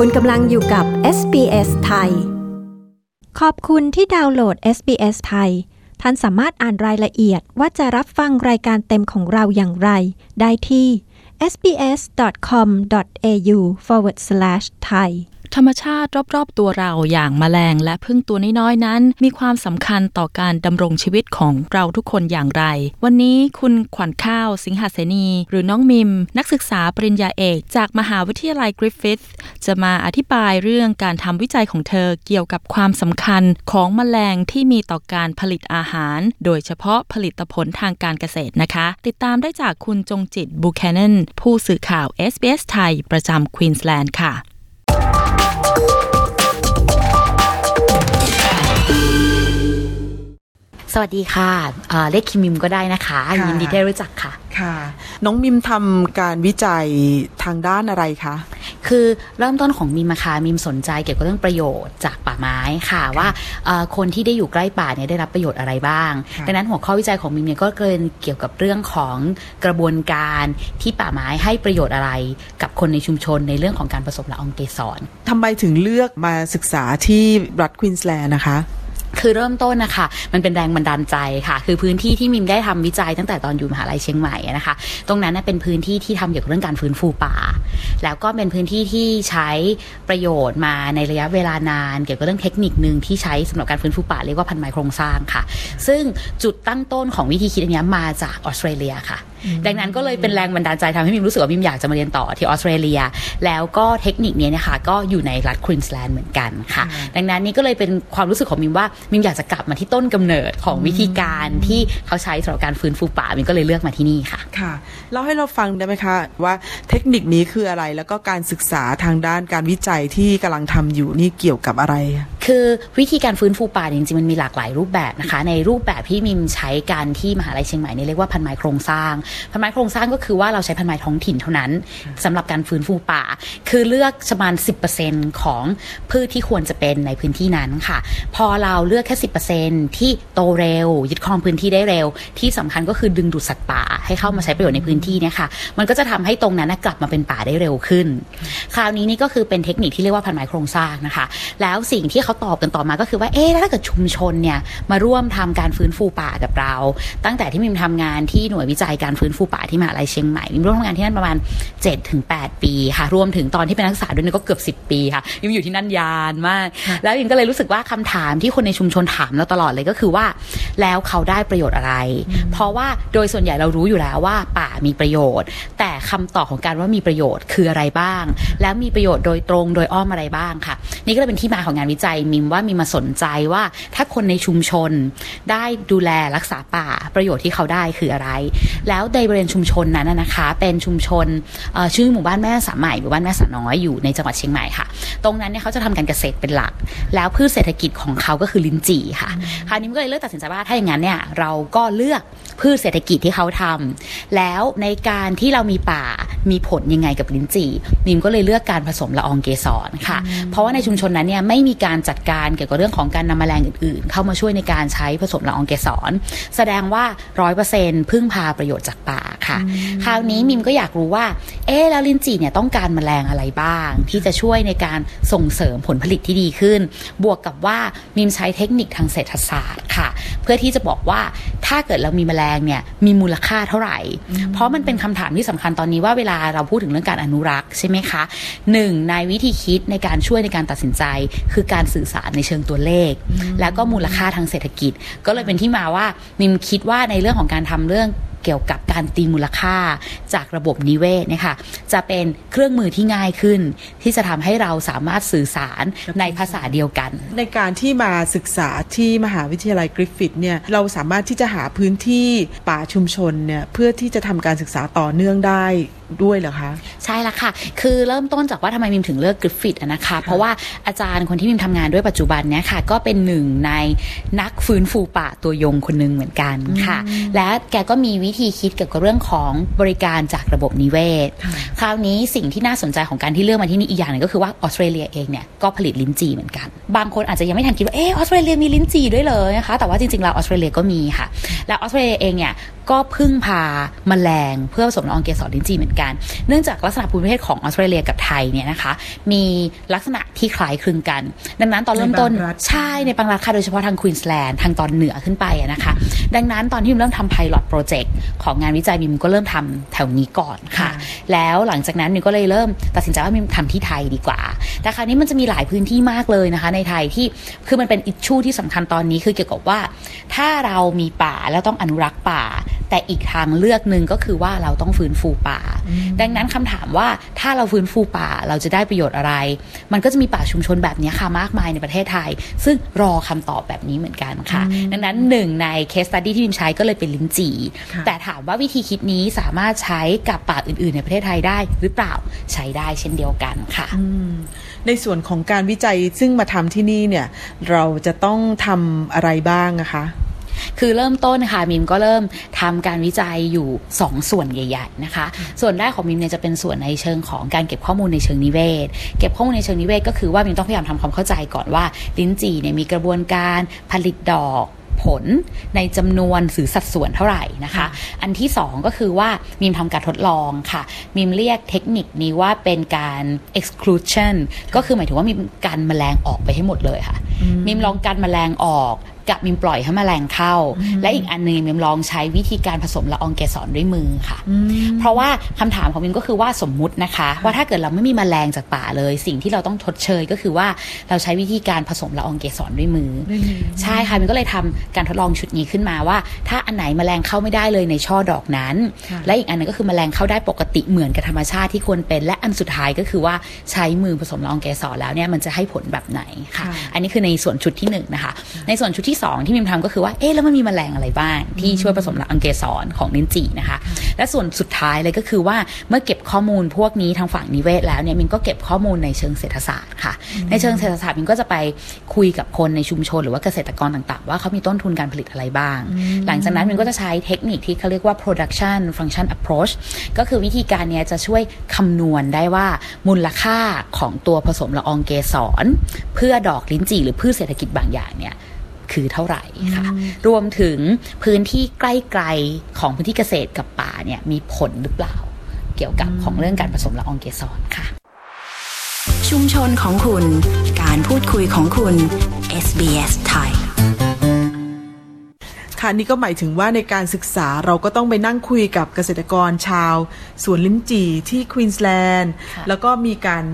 คุณกำลังอยู่กับ SBS ไทย ขอบคุณที่ดาวน์โหลด SBS ไทย ท่านสามารถอ่านรายละเอียดว่าจะรับฟังรายการเต็มของเราอย่างไร ได้ที่ sbs.com.au forward slash thai ธรรมชาติรอบๆตัวเราอย่างแมลงและพึ่งตัวน้อยๆนั้น มีความสำคัญต่อการดำรงชีวิตของเราทุกคนอย่างไร วันนี้คุณขวัญข้าวสิงหาเสนี หรือน้องมิม นักศึกษาปริญญาเอก จากมหาวิทยาลัยกริฟฟิธจะมาอธิบายเรื่องการทำวิจัยของเธอเกี่ยวกับความสำคัญของแมลงที่มีต่อการผลิตอาหาร โดยเฉพาะผลิตผลทางการเกษตรนะคะ ติดตามได้จากคุณจงจิตบูแคนนนผู้สื่อข่าว SBS ไทยประจำควีนสแลนด์ค่ะ สวัสดีค่ะเอ่อเรียกคิมมิมก็ได้นะคะค่ะยินดีที่ได้รู้จักค่ะ ค่ะ น้องมิมทำการวิจัยทางด้านอะไรคะ คือเริ่มต้นของมิมอะค่ะมิมสนใจเกี่ยวกับเรื่องประโยชน์จากป่าไม้ค่ะว่าเอ่อคนที่ได้อยู่ใกล้ป่าเนี่ยได้รับประโยชน์อะไรบ้างค่ะดังนั้นหัวข้อวิจัยของมิมเนี่ยก็เกินเกี่ยวกับเรื่องของกระบวนการที่ป่าไม้ให้ประโยชน์อะไร กับคนในชุมชนในเรื่องของการผสมละอองเกสรทำไมถึงเลือกมาศึกษาที่รัฐควีนสแลนด์นะคะ คือเริ่มต้นนะคะมันเป็นแรงบันดาลใจค่ะ คือพื้นที่ที่มิมได้ทำวิจัยตั้งแต่ตอนอยู่มหาลัยเชียงใหม่นะคะ ตรงนั้นเป็นพื้นที่ที่ทำเกี่ยวกับเรื่องการฟื้นฟูป่า แล้วก็เป็นพื้นที่ที่ใช้ประโยชน์มาในระยะเวลานาน เกี่ยวกับเรื่องเทคนิคหนึ่งที่ใช้สำหรับการฟื้นฟูป่าเรียกว่าพันไม้โครงสร้างค่ะ ซึ่งจุดตั้งต้นของวิธีคิดอันนี้มาจากออสเตรเลียค่ะดังนั้นก็เลยเป็นแรงบันดาลใจทำให้มิมรู้สึกว่ามิมอยากจะมาเรียนต่อที่ออสเตรเลีย แล้วก็เทคนิคเนี้ยนะคะก็อยู่ในรัฐควีนสแลนด์เหมือนกันค่ะ ดังนั้นนี่ก็เลยเป็นความรู้สึกของมิมว่ามิมอยากจะกลับมาที่ต้นกำเนิดของวิธีการที่เขาใช้สำหรับการฟื้นฟูป่ามิมก็เลยเลือกมาที่นี่ค่ะค่ะเล่าให้เราฟังได้ไหมคะ ว่าเทคนิคนี้คืออะไรแล้วก็การศึกษาทางด้านการวิจัยที่กำลังทำอยู่นี่เกี่ยวกับอะไร คือวิธีการฟื้นฟูป่าจริงๆมันมีหลากหลายรูปแบบนะคะ ในรูปแบบที่มิมใช้การที่มหาลัยเชียงใหม่เนี่ยเรียกว่าพันไม้โครงสร้าง พันไม้โครงสร้างก็คือว่าเราใช้พันไม้ท้องถิ่นเท่านั้นสำหรับการฟื้นฟูป่า คือเลือกประมาณ 10%ของพืชที่ควรจะเป็นในพื้นที่นั้นค่ะ พอเราเลือกแค่ 10%ที่โตเร็ว ยึดครองพื้นที่ได้เร็ว ที่สำคัญก็คือดึงดูดสัตว์ป่า ให้เข้ามาใช้ประโยชน์ในพื้นที่เนี่ยค่ะ มันก็จะทำให้ตรงนั้นกลับมาเป็นป่าได้เร็วขึ้น คราวนี้นี่ก็คือเป็นเทคนิคที่เรียกว่าพันไม้โครงสร้างนะคะ แล้วสิ่งที่เขาตอบกันต่อมาก็คือว่าเอ๊ะแล้วถ้าเกิดชุมชนเนี่ยมาร่วมทำการฟื้นฟูป่ากับเรา ตั้งแต่ที่มิมทำงานที่หน่วยวิจัยการฟื้นฟูป่าที่มหาลัยเชียงใหม่มิมร่วมทำงานที่นั่นประมาณ7-8 ปีค่ะ รวมถึงตอนที่เป็นนักศึกษาด้วยเนี่ยก็เกือบ 10 ปีค่ะมิมอยู่ที่นั่นยานมาก แล้วมิมก็เลยรู้สึกว่าคำถามที่คนในชุมชนถามเราตลอดเลยก็คือว่า แล้วเขาได้ประโยชน์อะไร เพราะว่าโดยส่วนใหญ่เรารู้อยู่แล้วว่าป่ามีประโยชน์ แต่คำตอบของการว่ามีประโยชน์คืออะไรบ้าง แล้วมีประโยชน์โดยตรงโดยอ้อมอะไรบ้างค่ะ นี่ก็เลยเป็นที่มาของงานวิจัยมิมว่ามีมาสนใจว่าถ้าคนในชุมชนได้ดูแลรักษาป่าประโยชน์ที่เขาได้คืออะไร แล้วในบริเวณชุมชนนั้นนะนะคะ เป็นชุมชนเอ่อชื่อหมู่บ้านแม่สาใหม่หมู่บ้านแม่สาน้อยอยู่ในจังหวัดเชียงใหม่ค่ะ ตรงนั้นเนี่ยเขาจะทำการเกษตรเป็นหลัก แล้วพืชเศรษฐกิจของเขาก็คือลิ้นจี่ค่ะคราวนี้มันก็เลยเลือกตัดสินใจว่าถ้าอย่างนั้นเนี่ยเราก็เลือกพืชเศรษฐกิจที่เขาทำแล้วในการที่เรามีป่ามีผลยังไงกับลิ้นจี่มิมก็เลยเลือกการผสมละอองเกสรค่ะ เพราะว่าในชุมชนนั้นเนี่ยไม่มีการจัดการเกี่ยวกับเรื่องของการนำแมลงอื่นๆ เข้ามาช่วยในการใช้ผสมละอองเกสร แสดงว่าร้อยเปอร์เซ็นพึ่งพาประโยชน์จากป่าค่ะ คราวนี้มิมก็อยากรู้ว่า เอ๊ะแล้วลิ้นจี่เนี่ยต้องการแมลงอะไรบ้าง ที่จะช่วยในการส่งเสริมผลผลิตที่ดีขึ้น บวกกับว่ามิมใช้เทคนิคทางเศรษฐศาสตร์ค่ะ เพื่อที่จะบอกว่าถ้าเกิดเรามีแมลงเนี่ยมีมูลค่าเท่าไหร่ เพราะมันเป็นคำถามที่สำคัญตอนนี้ว่าเวลาเราพูดถึงเรื่องการอนุรักษ์ใช่ไหมคะหนึ่งในวิธีคิดในการช่วยในการตัดสินใจ คือการสื่อสารในเชิงตัวเลข แล้วก็มูลค่าทางเศรษฐกิจ ก็เลยเป็นที่มาว่ามิมคิดว่าในเรื่องของการทำเรื่อง เกี่ยวกับการตีมูลค่าจากระบบนิเวศเนี่ยค่ะจะเป็นเครื่องมือที่ง่ายขึ้น ที่จะทำให้เราสามารถสื่อสารในภาษาเดียวกัน ในการที่มาศึกษาที่มหาวิทยาลัยกริฟฟิธเนี่ยเราสามารถที่จะหาพื้นที่ป่าชุมชนเนี่ยเพื่อที่จะทำการศึกษาต่อเนื่องได้ด้วยเหรอคะ ใช่ละค่ะ คือเริ่มต้นจากว่าทำไมมิมถึงเลือกกริฟฟิตอะนะคะ เพราะว่าอาจารย์คนที่มิมทำงานด้วยปัจจุบันเนี่ยค่ะ ก็เป็นหนึ่งในนักฟื้นฟูป่าตัวยงคนหนึ่งเหมือนกันค่ะ และแกก็มีวิธีคิดเกี่ยวกับเรื่องของบริการจากระบบนิเวศ คราวนี้สิ่งที่น่าสนใจของการที่เลือกมาที่นี่อีกอย่างหนึ่งก็คือว่าออสเตรเลียเองเนี่ยก็ผลิตลิ้นจี่เหมือนกัน บางคนอาจจะยังไม่ทันคิดว่าเออออสเตรเลียมีลิ้นจี่ด้วยเลยนะคะแต่ว่าจริงๆแล้วออสเตรเลียก็มีค่ะ แล้วออสเตรเลียเองเนี่ยก็พึ่งพาแมลงเพื่อผสมละอองเกสรลิ้นจี่เหมือนกัน เนื่องจากลักษณะภูมิประเทศของออสเตรเลียกับไทยเนี่ยนะคะ มีลักษณะที่คล้ายคลึงกัน ดังนั้นตอนเริ่มต้นในบางรัฐใช่ในบางรัฐค่ะโดยเฉพาะทางควีนสแลนด์ทางตอนเหนือขึ้นไปอะนะคะ ดังนั้นตอนที่มิมเริ่มทำ pilot project ของงานวิจัยมิมก็เริ่มทำแถวนี้ก่อนค่ะ แล้วหลังจากนั้นมิมก็เลยเริ่มตัดสินใจว่ามิมทำที่ไทยดีกว่า แต่คราวนี้มันจะมีหลายพื้นที่มากเลยนะคะ ในไทยที่คือมันเป็นอิชชูที่สำคัญตอนนี้คือเกี่ยวกับว่า ถ้าเรามีป่าแล้วต้องอนุรักษ์ป่าแต่อีกทางเลือกหนึ่งก็คือว่าเราต้องฟื้นฟูป่า ดังนั้นคำถามว่าถ้าเราฟื้นฟูป่าเราจะได้ประโยชน์อะไร มันก็จะมีป่าชุมชนแบบนี้ค่ะมากมายในประเทศไทย ซึ่งรอคำตอบแบบนี้เหมือนกันค่ะ ดังนั้นหนึ่งในเคสตัดดี้ที่พิมใช้ก็เลยเป็นลิ้นจี่ค่ะแต่ถามว่าวิธีคิดนี้สามารถใช้กับป่าอื่น ๆ ในประเทศไทยได้หรือเปล่าใช้ได้เช่นเดียวกันค่ะในส่วนของการวิจัยซึ่งมาทำที่นี่เนี่ย เราจะต้องทำอะไรบ้างนะคะ คือเริ่มต้นค่ะมิมก็เริ่มทำการวิจัยอยู่ 2 ส่วนใหญ่ ๆนะคะ ส่วนแรกของมิมเนี่ยจะเป็นส่วนในเชิงของการเก็บข้อมูลในเชิงนิเวศ เก็บข้อมูลในเชิงนิเวศก็คือว่ามิมต้องพยายามทำความเข้าใจก่อนว่าลิ้นจี่เนี่ยมีกระบวนการผลิตดอกผลในจำนวนหรือสัดส่วนเท่าไหร่นะคะ อันที่สองก็คือว่ามิมทำการทดลองค่ะ มิมเรียกเทคนิคนี้ว่าเป็นการ exclusion ก็คือหมายถึงว่ามิมการแมลงออกไปให้หมดเลยค่ะ มิมลองการแมลงออก กับมิมปล่อยให้แมลงเข้า และอีกอันหนึงมิมลองใช้วิธีการผสมละอองเกสรด้วยมือค่ะ เพราะว่าคำถามของมิมก็คือว่าสมมุตินะคะ ว่าถ้าเกิดเราไม่มีแมลงจากป่าเลย สิ่งที่เราต้องทดเชยก็คือว่าเราใช้วิธีการผสมละอองเกสรด้วยมือ ใช่ค่ะมิมก็เลยทำการทดลองชุดนี้ขึ้นมาว่า ถ้าอันไหนแมลงเข้าไม่ได้เลยในช่อดอกนั้นค่ะและอีกอันหนึงก็คือแมลงเข้าได้ปกติเหมือนกับธรรมชาติที่ควรเป็น และอันสุดท้ายก็คือว่าใช้มือผสมละอองเกสรแล้วเนี่ยมันจะให้ผลแบบไหนค่ะค่ะอันนี้คือในส่วนชุดที่หนึ่งนะคะในส่วนชุดที่สองที่มิมทำก็คือว่าเอ๊ะแล้วมันมีแมลงอะไรบ้าง ที่ช่วยผสมละอังเกสรของลิ้นจี่นะคะ และส่วนสุดท้ายเลยก็คือว่าเมื่อเก็บข้อมูลพวกนี้ทางฝั่งนิเวศแล้วเนี่ยมินก็เก็บข้อมูลในเชิงเศรษฐศาสตร์ค่ะ ในเชิงเศรษฐศาสตร์มินก็จะไปคุยกับคนในชุมชน หรือว่าเกษตรกรต่างๆ ว่าเขามีต้นทุนการผลิตอะไรบ้าง หลังจากนั้นมินก็จะใช้เทคนิคที่เขาเรียกว่า production function approach ก็คือวิธีการเนี้ยจะช่วยคำนวณได้ว่ามูลค่าของตัวผสมละอองเกสรเพื่อดอกลิ้นจี่หรือพืชเศรษฐกิจบางอย่างเนี่ย คือเท่าไหร่ค่ะ รวมถึงพื้นที่ใกล้ๆของพื้นที่เกษตรกับป่าเนี่ยมีผลหรือเปล่า เกี่ยวกับของเรื่องการผสมละอองเกสรค่ะ ชุมชนของคุณ การพูดคุยของคุณ SBS ไทยค่ะนี่ก็หมายถึงว่าในการศึกษาเราก็ต้องไปนั่งคุยกับเกษตรกรชาว สวนลิ้นจี่ที่ควีนสแลนด์ค่ะแล้วก็มีการ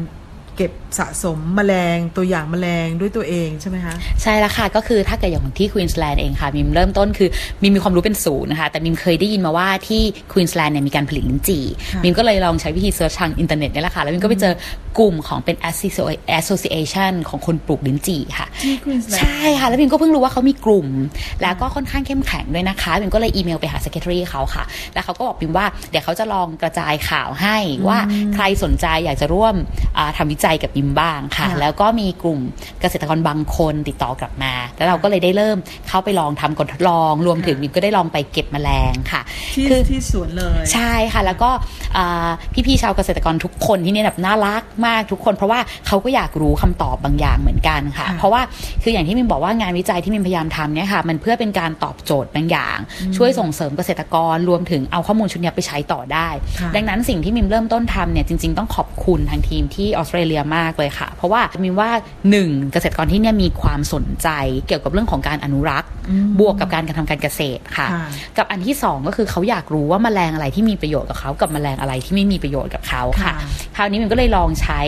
เก็บ สะสมแมลงตัวอย่างแมลงด้วยตัวเองใช่ไหมคะใช่แล้วค่ะก็คือถ้าเกิดอย่างที่ควีนสแลนด์เองค่ะมิมเริ่มต้นคือมิมมีความรู้เป็นศูนย์นะคะแต่มิมเคยได้ยินมาว่าที่ควีนสแลนด์เนี่ยมีการผลิตลิ้นจี่ค่ะมิมก็เลยลองใช้วิธี search ทางอินเทอร์เน็ตนี่แหละค่ะแล้วมิมก็ไปเจอกลุ่มของเป็น Associ- association ของคนปลูกลิ้นจี่ค่ะที่ควีนสแลนด์ใช่ค่ะแล้วมิมก็เพิ่งรู้ว่าเขามีกลุ่ม แล้วก็ค่อนข้างเข้มแข็งด้วยนะคะมิมก็เลยอีเมลไปหา secretary เขาค่ะ แล้วเขาก็บอกมิมว่าเดี๋ยวเขาจะลองกระจายข่าวให้ว่าใครสนใจอยากจะร่วมอ่าทำวิจัยกับมิมบ้างค่ะค่ะ แล้วก็มีกลุ่มเกษตรกรบางคนติดต่อกลับมา แล้วเราก็เลยได้เริ่มเข้าไปลองทำการทดลอง รวมถึงมิมก็ได้ลองไปเก็บแมลงค่ะที่คือที่สวนเลยใช่ค่ะ แล้วก็อ่าพี่ๆชาวเกษตรกรทุกคนที่เนี่ยแบบน่ารักมากทุกคน เพราะว่าเขาก็อยากรู้คำตอบบางอย่างเหมือนกันค่ะค่ะ เพราะว่าคืออย่างที่มิมบอกว่างานวิจัยที่มิมพยายามทำเนี่ยค่ะ มันเพื่อเป็นการตอบโจทย์บางอย่าง ช่วยส่งเสริมเกษตรกรรวมถึงเอาข้อมูลชุดเนี้ยไปใช้ต่อได้ค่ะดังนั้นสิ่งที่มิมเริ่มต้นทำเนี่ยจริง ๆ ต้องขอบคุณทางทีมที่ออสเตรเลียมากเลยค่ะ เพราะว่ามิมว่าหนึ่งเกษตรกรที่เนี่ยมีความสนใจเกี่ยวกับเรื่องของการอนุรักษ์ บวกกับการการทำการเกษตรค่ะค่ะ กับอันที่สองก็คือเขาอยากรู้ว่าแมลงอะไรที่มีประโยชน์กับเขากับแมลงอะไรที่ไม่มีประโยชน์กับเขาค่ะค่ะคราวนี้มิมก็เลยลองใช้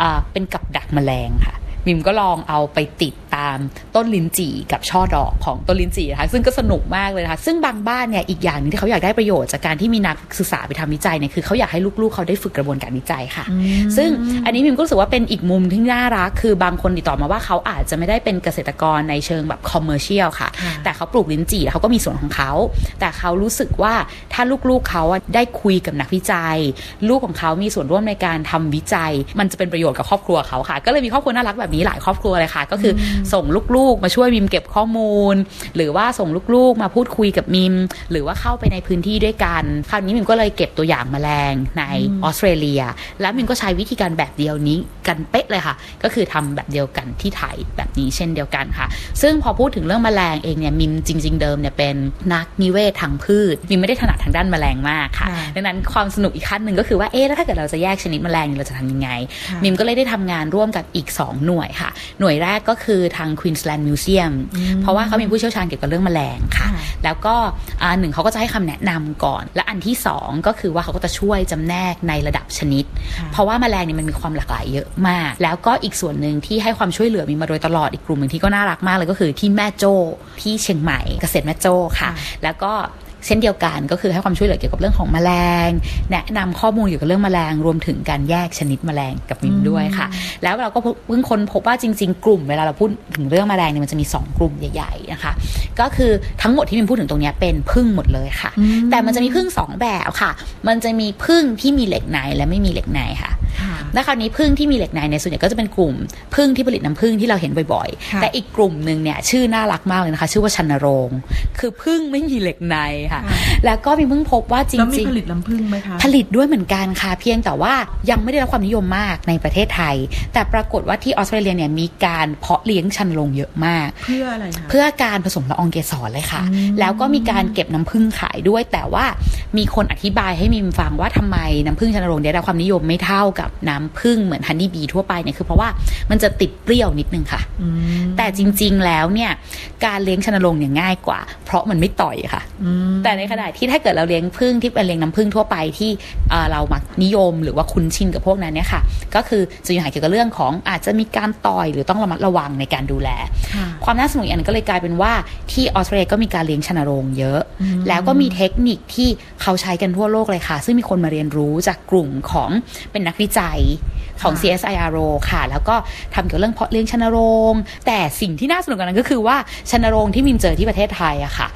อ่าเป็นกับดักแมลงค่ะ มิมก็ลองเอาไปติดตามต้นลิ้นจี่กับช่อดอกของต้นลิ้นจี่นะคะซึ่งก็สนุกมากเลยนะคะซึ่งบางบ้านเนี่ยอีกอย่างหนึงที่เขาอยากได้ประโยชน์จากการที่มีนักศึกษาไปทำวิจัยเนี่ยคือเขาอยากให้ลูกๆเขาได้ฝึกกระบวนการวิจัยค่ะ ซึ่งอันนี้มิมก็รู้สึกว่าเป็นอีกมุมที่น่ารัก คือบางคนติดต่อมาว่าเขาอาจจะไม่ได้เป็นเกษตรกรในเชิงแบบคอมเมอร์เชียลค่ะค่ะแต่เขาปลูกลิ้นจี่แล้วเขาก็มีสวนของเขา แต่เขารู้สึกว่าถ้าลูกๆเขาอะได้คุยกับนักวิจัย ลูกของเขามีส่วนร่วมในการทำวิจัย มันจะเป็นประโยชน์กับครอบครัวเขาค่ะ ก็เลยมีครอบครัวน่ารักแบบนี้นี้หลายครอบครัวเลยค่ะ ก็คืออส่งลูกๆ มาช่วยมิมเก็บข้อมูล หรือว่าส่งลูกๆ มาพูดคุยกับมิม หรือว่าเข้าไปในพื้นที่ด้วยกัน คราวนี้มิมก็เลยเก็บตัวอย่างแมลงในออสเตรเลีย แล้วมิมก็ใช้วิธีการแบบเดียวนี้กันเป๊ะเลยค่ะ ก็คือทำแบบเดียวกันที่ไทยแบบนี้เช่นเดียวกันค่ะ ซึ่งพอพูดถึงเรื่องแมลงเองเนี่ยมิมจริง ๆ เดิมเนี่ยเป็นนักนิเวศทางพืชมิมไม่ได้ถนัดทางด้านแมลงมากค่ะค่ะ ดังนั้นความสนุกอีกขั้นหนึ่งก็คือว่าเอ๊ะแล้วถ้าเกิดเราจะแยกชนิดแมลงเนี่ยเราจะทำยังไงค่ะมิมก็เลยได้ทำงานร่วมกับอีก 2 หน่วยค่ะ หน่วยแรกก็คือทาง Queensland Museum เพราะว่าเขามีผู้เชี่ยวชาญเกี่ยวกับเรื่องแมลงค่ะค่ะแล้วก็อ่าหนึ่งเขาก็จะให้คำแนะนำก่อน และอันที่สองก็คือว่าเขาก็จะช่วยจำแนกในระดับชนิดค่ะเพราะว่าแมลงเนี่ยมันมีความหลากหลายเยอะมาก แล้วก็อีกส่วนหนึ่งที่ให้ความช่วยเหลือมีมาโดยตลอดอีกกลุ่มหนึ่งที่ก็น่ารักมากเลยก็คือที่แม่โจ้ที่เชียงใหม่เกษตรแม่โจ้ค่ะ แล้วก็ เช่นเดียวกันก็คือให้ความช่วยเหลือเกี่ยวกับเรื่องของแมลง แนะนำข้อมูลเกี่ยวกับเรื่องแมลงรวมถึงการแยกชนิดแมลงกับมิมด้วยค่ะ แล้วเราก็เพิ่งค้นพบว่าจริง ๆ กลุ่มเวลาเราพูดถึงเรื่องแมลงเนี่ยมันจะมี 2 กลุ่มใหญ่ ๆนะคะ ก็คือทั้งหมดที่มิมพูดถึงตรงเนี้ยเป็นพึ่งหมดเลยค่ะ แต่มันจะมีพึ่งสองแบบค่ะ มันจะมีพึ่งที่มีเหล็กในและไม่มีเหล็กในค่ะค่ะ และคราวนี้พึ่งที่มีเหล็กในเนี่ยส่วนใหญ่ก็จะเป็นกลุ่มพึ่งที่ผลิตน้ำพึ่งที่เราเห็นบ่อยค่ะๆแต่อีกกลุ่มหนึ่งเนี่ยชื่อน่ารักมากเลยนะคะ ชื่อว่าชันนโรง คือพึ่งไม่มีเหล็กในค่ะ แล้วก็มีเพิ่งพบว่าจริแล้วมีงผลิตน้ำผึ้งไหมคะๆผลิตด้วยเหมือนกันค่ะเพียงแต่ว่ายังไม่ได้รับความนิยมมากในประเทศไทย แต่ปรากฏว่าที่ออสเตรเลียเนี่ยมีการเพาะเลี้ยงชันนโรงเยอะมาก เพื่ออะไรคะเพื่อการผสมละอองเกสรเลยค่ะ แล้วก็มีการเก็บน้ำผึ้งขายด้วย แต่ว่ามีคนอธิบายให้มิมฟังว่าทำไมน้ำผึ้งชนโรงได้รับความนิยมไม่เท่ากับน้ำผึ้งเหมือนฮันนี่บีทั่วไปเนี่ยคือเพราะว่ามันจะติดเปรี้ยวนิดนึงค่ะ แต่จริง ๆ แล้วเนี่ยการเลี้ยงชนโรงเนี่ยง่ายกว่า เพราะมันไม่ต่อยค่ะ แต่ในขณะที่ถ้าเกิดเราเลี้ยงผึ้งที่เป็นเลี้ยงน้ำผึ้งทั่วไปที่เอ่อเรามักนิยมหรือว่าคุ้นชินกับพวกนั้นเนี่ยค่ะ ก็คือจะมีปัญหาเกี่ยวกับเรื่องของอาจจะมีการต่อยหรือต้องระมัดระวังในการดูแลค่ะความน่าสนุกอีกอันนงก็เลยกลายเป็นว่าที่ออสเตรเลียก็มีการเลี้ยงชนโรงเยอะ แล้วก็มีเทคนิคที่เขาใช้กันทั่วโลกเลยค่ะ ซึ่งมีคนมาเรียนรู้จากกลุ่มของเป็นนักวิจัยของค่ะ CSIRO ค่ะ แล้วก็ทำเกี่ยวกับเรื่องเพาะเลี้ยงชนโรง แต่สิ่งที่น่าสนุกกว่านั้นก็คือว่าชนโรงที่มิมเจอที่ประเทศไทยอะค่ะ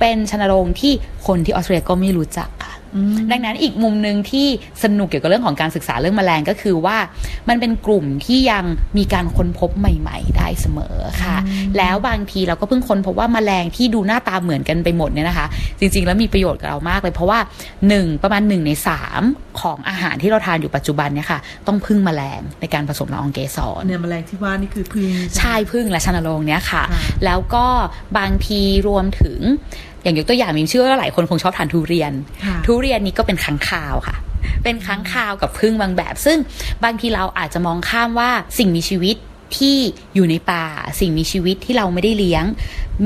เป็นชนโรงที่คนที่ออสเตรเลียก็ไม่รู้จักค่ะดังนั้นอีกมุมหนึ่งที่สนุกเกี่ยวกับเรื่องของการศึกษาเรื่องแมลงก็คือว่า มันเป็นกลุ่มที่ยังมีการค้นพบใหม่ ๆ ได้เสมอค่ะ แล้วบางทีเราก็เพิ่งค้นพบว่าแมลงที่ดูหน้าตาเหมือนกันไปหมดเนี่ยนะคะ จริง ๆ แล้วมีประโยชน์กับเรามากเลย เพราะว่าหนึ่งประมาณหนึ่งในสามของอาหารที่เราทานอยู่ปัจจุบันเนี่ยค่ะ ต้องพึ่งแมลงในการผสมละอองเกสรเนี่ยแมลงที่ว่านี่คือพึ่งใช่พึ่งและชนโรงเนี้ยค่ะค่ะ แล้วก็บางทีรวมถึง อย่างยกตัวอย่างมิมเชื่อว่าหลายคนคงชอบทานทุเรียนค่ะทุเรียนนี้ก็เป็นค้างคาวค่ะ เป็นค้างคาวกับพึ่งบางแบบ ซึ่งบางทีเราอาจจะมองข้ามว่าสิ่งมีชีวิตที่อยู่ในป่าสิ่งมีชีวิตที่เราไม่ได้เลี้ยง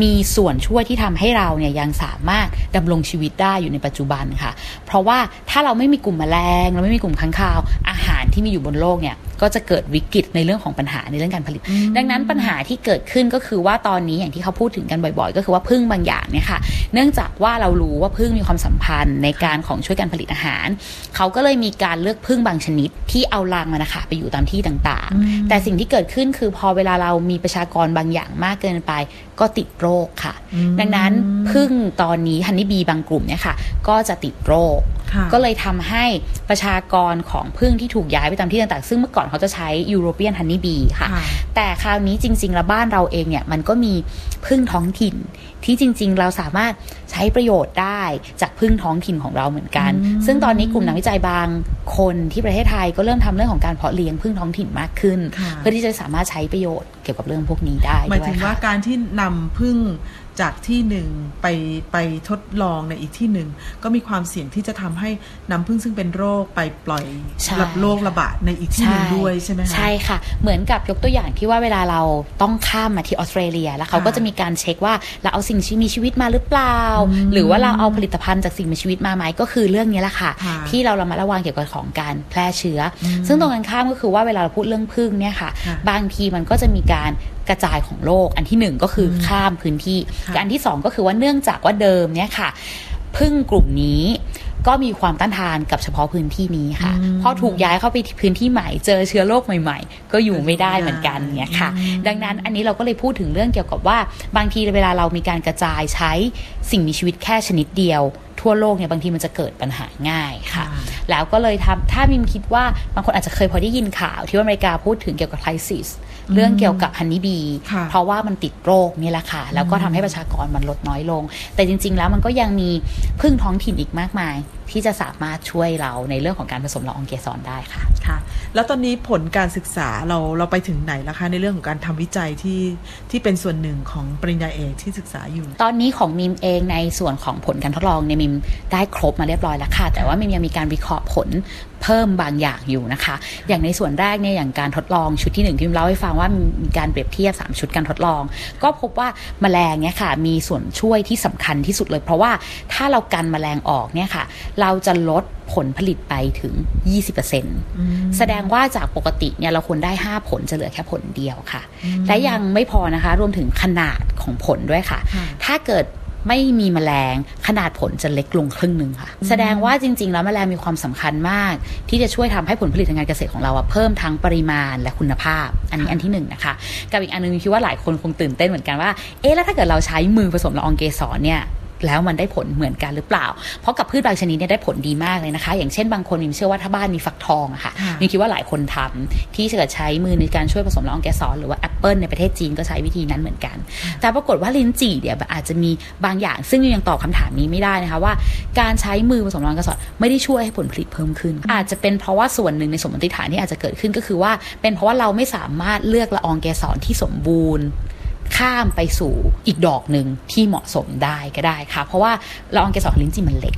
มีส่วนช่วยที่ทำให้เราเนี่ยยังสามารถดำรงชีวิตได้อยู่ในปัจจุบันค่ะ เพราะว่าถ้าเราไม่มีกลุ่มแมลง เราไม่มีกลุ่มค้างคาว อาหารที่มีอยู่บนโลกเนี่ย ก็จะเกิดวิกฤตในเรื่องของปัญหาในเรื่องการผลิต ดังนั้นปัญหาที่เกิดขึ้นก็คือว่าตอนนี้อย่างที่เขาพูดถึงกันบ่อยๆ ก็คือว่าพึ่งบางอย่างเนี่ยค่ะ เนื่องจากว่าเรารู้ว่าพึ่งมีความสัมพันธ์ในการของช่วยการผลิตอาหาร เขาก็เลยมีการเลือกพึ่งบางชนิดที่เอารังมันนะคะไปอยู่ตามที่ต่างๆ แต่สิ่งที่เกิดขึ้นคือพอเวลาเรามีประชากรบางอย่างมากเกินไป ก็ติดโรคค่ะ ดังนั้นพึ่งตอนนี้ฮันนี่บีบางกลุ่มเนี่ยค่ะ ก็จะติดโรคค่ะ ก็เลยทำให้ประชากรของพึ่งที่ถูกย้ายไปตามที่ต่างๆ ซึ่งเมื่อก่อนเขาจะใช้ยูโรเปียนฮันนี่บีค่ะค่ะ แต่คราวนี้จริง ๆ แล้วบ้านเราเองเนี่ยมันก็มีพึ่งท้องถิ่น ที่จริง ๆ เราสามารถใช้ประโยชน์ได้จากพึ่งท้องถิ่นของเราเหมือนกัน ซึ่งตอนนี้กลุ่มนักวิจัยบางคนที่ประเทศไทยก็เริ่มทำเรื่องของการเพาะเลี้ยงพึ่งท้องถิ่นมากขึ้นค่ะเพื่อที่จะสามารถใช้ประโยชน์เกี่ยวกับเรื่องพวกนี้ได้หมายด้วถึยงว่าค่ะการที่นำพึ่ง จากที่หนึ่งไปไปทดลองในอีกที่หนึ่งก็มีความเสี่ยงที่จะทำให้นำพึ่งซึ่งเป็นโรคไปปล่อยใช่รับโรคระบาดในอีกที่หนึ่งด้วยใช่ไหมคะใช่ค่ะ เหมือนกับยกตัวอย่างที่ว่าเวลาเราต้องข้ามมาที่ออสเตรเลีย แล้วเขาค่ะก็จะมีการเช็คว่าเราเอาสิ่งมีชีวิตมาหรือเปล่า หรือว่าเราเอาผลิตภัณฑ์จากสิ่งมีชีวิตมาไหมก็คือเรื่องนี้แหละค่ะค่ะที่เราระมัดระวังเกี่ยวกับของการแพร่เชื้ออซึ่งตรงกันข้ามก็คือว่าเวลาเราพูดเรื่องพึ่งเนี่ยค่ะค่ะบางทีมันก็จะมีการ กระจายของโรคอันที่หนึ่งก็คืออข้ามพื้นที่ค่ะกับอันที่สองก็คือว่าเนื่องจากว่าเดิมเนี่ยค่ะพึ่งกลุ่มนี้ก็มีความต้านทานกับเฉพาะพื้นที่นี้ค่ะพอถูกย้ายเข้าไปที่พื้นที่ใหม่ เจอเชื้อโรคใหม่ ๆ ก็อยู่ไม่ได้เหมือนกันเนี่ยค่ะ ดังนั้นอันนี้เราก็เลยพูดถึงเรื่องเกี่ยวกับว่า บางทีเวลาเรามีการกระจายใช้สิ่งมีชีวิตแค่ชนิดเดียว ทั่วโลกเนี่ยบางทีมันจะเกิดปัญหาง่ายค่ะ แล้วก็เลยทำถ้ามิมคิดว่าบางคนอาจจะเคยพอได้ยินข่าวที่ว่าอเมริกาพูดถึงเกี่ยวกับไครซิสเรื่องเกี่ยวกับฮันนี่บีค่ะเพราะว่ามันติดโรคนี่แหละค่ะ แล้วก็ทำให้ประชากรมันลดน้อยลง แต่จริง ๆ แล้วมันก็ยังมีพึ่งท้องถิ่นอีกมากมาย ที่จะสามารถช่วยเราในเรื่องของการผสมละอองเกสรได้ค่ะค่ะ แล้วตอนนี้ผลการศึกษาเราเราไปถึงไหนแล้วคะในเรื่องของการทำวิจัยที่ที่เป็นส่วนหนึ่งของปริญญาเอกที่ศึกษาอยู่ ตอนนี้ของมิมเองในส่วนของผลการทดลองเนี่ยมิมได้ครบมาเรียบร้อยแล้วค่ะ แต่ว่ามิมยังมีการวิเคราะห์ผล เพิ่มบางอย่างอยู่นะคะ อย่างในส่วนแรกเนี่ยอย่างการทดลองชุดที่หนึ่งที่มิมเล่าให้ฟังว่ามีการเปรียบเทียบ 3 ชุดการทดลอง ก็พบว่าแมลงเนี่ยค่ะมีส่วนช่วยที่สำคัญที่สุดเลย เพราะว่าถ้าเรากันแมลงออกเนี่ยค่ะ เราจะลดผลผลิตไปถึง 20%แสดงว่าจากปกติเนี่ยเราควรได้ 5 ผลจะเหลือแค่ผลเดียวค่ะ และยังไม่พอนะคะรวมถึงขนาดของผลด้วยค่ะค่ะถ้าเกิด ไม่มีแมลงขนาดผลจะเล็กลงครึ่งหนึ่งค่ะ แสดงว่าจริง ๆ แล้วแมลงมีความสำคัญมาก ที่จะช่วยทำให้ผลผลิตทางการเกษตรของเราอะเพิ่มทั้งปริมาณและคุณภาพ อันนี้อันที่หนึ่งนะคะกับอีกอันหนึ่งคิดว่าหลายคนคงตื่นเต้นเหมือนกันว่าเอ๊ะแล้วถ้าเกิดเราใช้มือผสมละอองเกสรเนี่ย แล้วมันได้ผลเหมือนกันหรือเปล่า เพราะกับพืชบางชนิดเนี่ยได้ผลดีมากเลยนะคะ อย่างเช่นบางคนมิมเชื่อว่าถ้าบ้านมีฟักทองอะค่ะค่ะมิมคิดว่าหลายคนทำที่จะใช้มือในการช่วยผสมละอองเกสรหรือว่าแอปเปิลในประเทศจีนก็ใช้วิธีนั้นเหมือนกัน แต่ปรากฏว่าลิ้นจี่เนี่ยอาจจะมีบางอย่าง ซึ่งยังตอบคำถามนี้ไม่ได้นะคะว่า การใช้มือผสมละอองแกสรไม่ได้ช่วยให้ผลผลิตเพิ่มขึ้น อาจจะเป็นเพราะว่าส่วนหนึ่งในสมมติฐานที่อาจจะเกิดขึ้นก็คือว่า เป็นเพราะว่าเราไม่สามารถเลือกละอองแกสรที่สมบูรณ์ ข้ามไปสู่อีกดอกหนึ่งที่เหมาะสมได้ก็ได้ค่ะ เพราะว่าละอองเกสรของลิ้นจี่มันเล็ก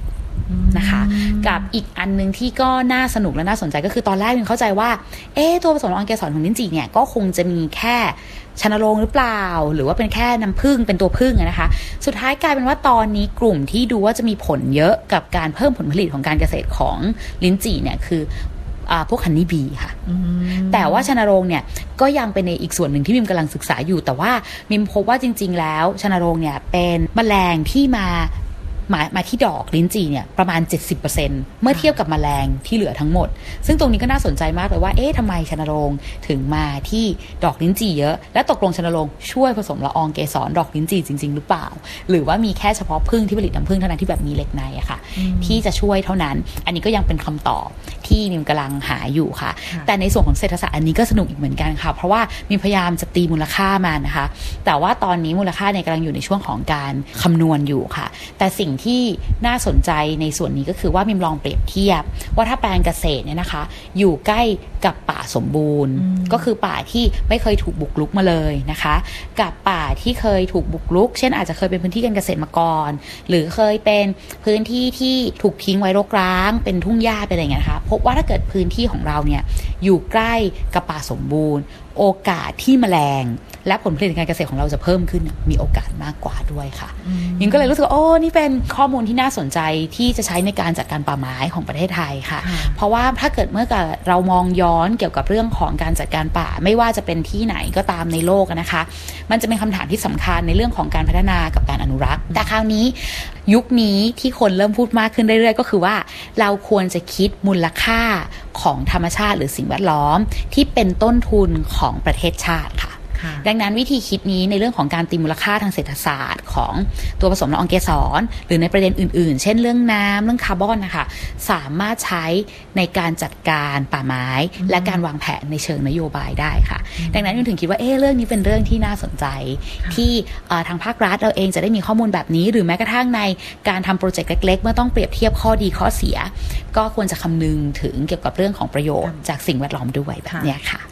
นะคะกับอีกอันหนึงที่ก็น่าสนุกและน่าสนใจก็คือตอนแรกยังเข้าใจว่า เอ๊ะตัวผสมละอองเกสรของลิ้นจี่เนี่ยก็คงจะมีแค่ชนโรงหรือเปล่า หรือว่าเป็นแค่น้ำผึ้งเป็นตัวผึ้งอะนะคะ สุดท้ายกลายเป็นว่าตอนนี้กลุ่มที่ดูว่าจะมีผลเยอะกับการเพิ่มผลผลิตของการเกษตรของลิ้นจี่เนี่ยคืออา พวกฮันนี่บีค่ะ แต่ว่าชนโรงเนี่ยก็ยังเป็นในอีกส่วนหนึ่งที่มิมกำลังศึกษาอยู่ แต่ว่ามิมพบว่าจริง ๆ แล้วชนโรงเนี่ยเป็นแมลงที่มา มามาที่ดอกลิ้นจี่เนี่ยประมาณ 70%เมื่อเทียบกับแมลงที่เหลือทั้งหมด ซึ่งตรงนี้ก็น่าสนใจมากเลยว่าเอ๊ะทำไมชนโรงถึงมาที่ดอกลิ้นจี่เยอะ และตกลงชนโรงช่วยผสมละอองเกสรดอกลิ้นจี่จริง ๆ หรือเปล่า หรือว่ามีแค่เฉพาะพึ่งที่ผลิตน้ำพึ่งเท่านั้นที่แบบมีเหล็กในอะค่ะ ที่จะช่วยเท่านั้น อันนี้ก็ยังเป็นคำตอบที่มิมกำลังหาอยู่ค่ะค่ะ แต่ในส่วนของเศรษฐศาสตร์อันนี้ก็สนุกอีกเหมือนกันค่ะ เพราะว่ามีพยายามจะตีมูลค่ามานะคะ แต่ว่าตอนนี้มูลค่าเนี่ยกำลังอยู่ในช่วงของการคำนวณอยู่ค่ะ แต่สิ่งที่น่าสนใจในส่วนนี้ก็คือว่ามิมลองเปรียบเทียบ ว่าถ้าแปลงเกษตรเนี่ยนะคะ อยู่ใกล้ กับป่าสมบูรณ์ ก็คือป่าที่ไม่เคยถูกบุกรุกมาเลยนะคะ กับป่าที่เคยถูกบุกรุก เช่นอาจจะเคยเป็นพื้นที่การเกษตรมาก่อน หรือเคยเป็นพื้นที่ที่ถูกทิ้งไว้รกร้าง เป็นทุ่งหญ้าเป็นอะไรอย่างเงี้ยนะคะพบว่าถ้าเกิดพื้นที่ของเราเนี่ยอยู่ใกล้กับป่าสมบูรณ์ โอกาสที่แมลง และผลผลิตการเกษตรของเราจะเพิ่มขึ้นมีโอกาสมากกว่าด้วยค่ะยิงก็เลยรู้สึกว่าโอ้นี่เป็นข้อมูลที่น่าสนใจที่จะใช้ในการจัดการป่าไม้ของประเทศไทยค่ะค่ะเพราะว่าถ้าเกิดเมื่อกับเรามองย้อนเกี่ยวกับเรื่องของการจัดการป่า ไม่ว่าจะเป็นที่ไหนก็ตามในโลกนะคะ มันจะเป็นคำถามที่สำคัญในเรื่องของการพัฒนากับการอนุรักษ์ แต่คราวนี้ยุคนี้ที่คนเริ่มพูดมากขึ้นเรื่อยๆ ก็คือว่าเราควรจะคิดมูลค่าของธรรมชาติหรือสิ่งแวดล้อม ที่เป็นต้นทุนของประเทศชาติค่ะ ดังนั้นวิธีคิดนี้ในเรื่องของการตีมูลค่าทางเศรษฐศาสตร์ ของตัวผสมละอองเกสร หรือในประเด็นอื่น ๆ เช่นเรื่องน้ำเรื่องคาร์บอนนะคะสามารถใช้ในการจัดการป่าไม้ และการวางแผนในเชิงนโยบายได้ค่ะ ดังนั้นยังถึงคิดว่าเอ๊ะเรื่องนี้เป็นเรื่องที่น่าสนใจ ที่เอ่อทางภาครัฐเราเองจะได้มีข้อมูลแบบนี้ หรือแม้กระทั่งในการทำโปรเจกต์เล็ก ๆ เมื่อต้องเปรียบเทียบข้อดีข้อเสีย ก็ควรจะคำนึงถึงเกี่ยวกับเรื่องของประโยชน์จากสิ่งแวดล้อมด้วยแบบเนี้ยค่ะต้อง